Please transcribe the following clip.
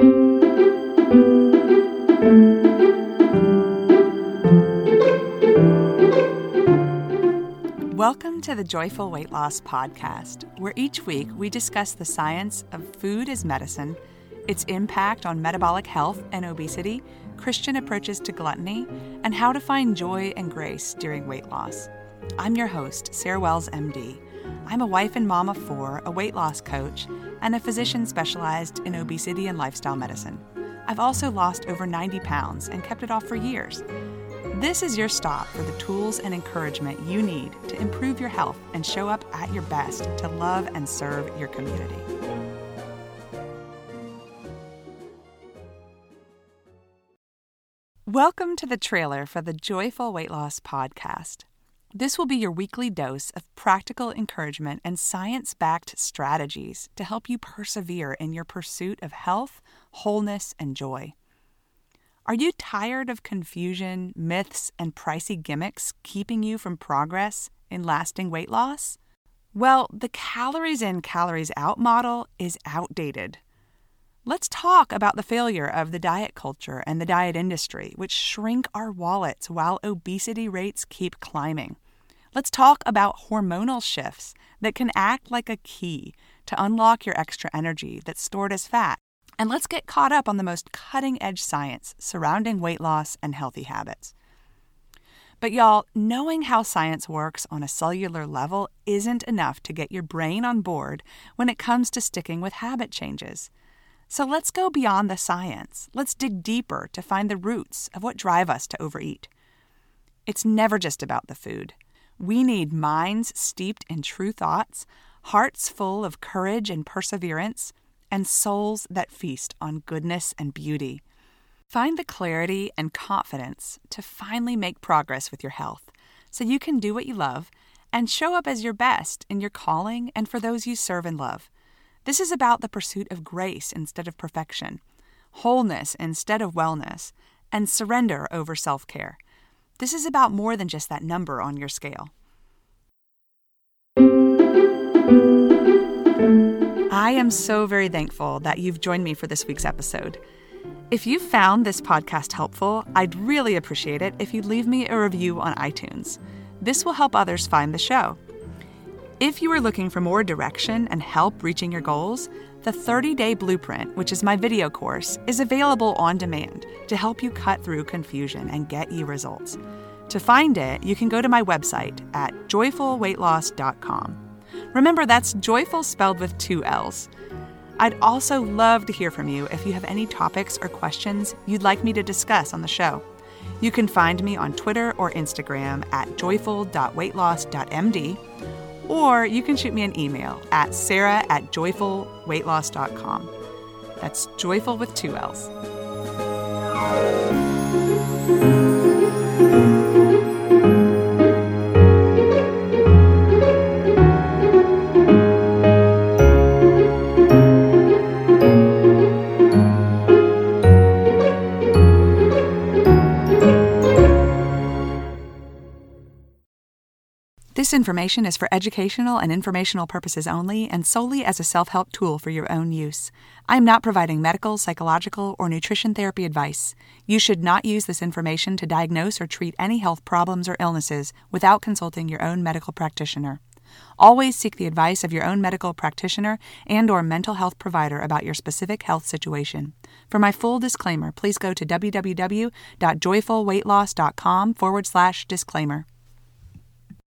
Welcome to the Joyful Weight Loss Podcast, where each week we discuss the science of food as medicine, its impact on metabolic health and obesity, Christian approaches to gluttony, and how to find joy and grace during weight loss. I'm your host, Sarah Wells, MD. I'm a wife and mom of four, a weight loss coach, and a physician specialized in obesity and lifestyle medicine. I've also lost over 90 pounds and kept it off for years. This is your stop for the tools and encouragement you need to improve your health and show up at your best to love and serve your community. Welcome to the trailer for the Joyful Weight Loss Podcast. This will be your weekly dose of practical encouragement and science backed strategies to help you persevere in your pursuit of health, wholeness, and joy. Are you tired of confusion, myths, and pricey gimmicks keeping you from progress in lasting weight loss? Well, the calories in, calories out model is outdated. Let's talk about the failure of the diet culture and the diet industry, which shrink our wallets while obesity rates keep climbing. Let's talk about hormonal shifts that can act like a key to unlock your extra energy that's stored as fat. And let's get caught up on the most cutting edge science surrounding weight loss and healthy habits. But, y'all, knowing how science works on a cellular level isn't enough to get your brain on board when it comes to sticking with habit changes. So let's go beyond the science. Let's dig deeper to find the roots of what drive us to overeat. It's never just about the food. We need minds steeped in true thoughts, hearts full of courage and perseverance, and souls that feast on goodness and beauty. Find the clarity and confidence to finally make progress with your health so you can do what you love and show up as your best in your calling and for those you serve and love. This is about the pursuit of grace instead of perfection, wholeness instead of wellness, and surrender over self care. This is about more than just that number on your scale. I am so very thankful that you've joined me for this week's episode. If you found this podcast helpful, I'd really appreciate it if you'd leave me a review on iTunes. This will help others find the show. If you are looking for more direction and help reaching your goals, the 30 Day Blueprint, which is my video course, is available on demand to help you cut through confusion and get you results. To find it, you can go to my website at joyfullweightloss.com. Remember, that's joyful spelled with two L's. I'd also love to hear from you if you have any topics or questions you'd like me to discuss on the show. You can find me on Twitter or Instagram at joyfull.weightloss.md or you can shoot me an email at sarah at joyfullweightloss.com. That's joyful with two L's. This information is for educational and informational purposes only and solely as a self help tool for your own use. I am not providing medical, psychological, or nutrition therapy advice. You should not use this information to diagnose or treat any health problems or illnesses without consulting your own medical practitioner. Always seek the advice of your own medical practitioner and or mental health provider about your specific health situation. For my full disclaimer, please go to www.joyfullweightloss.com forward slash disclaimer.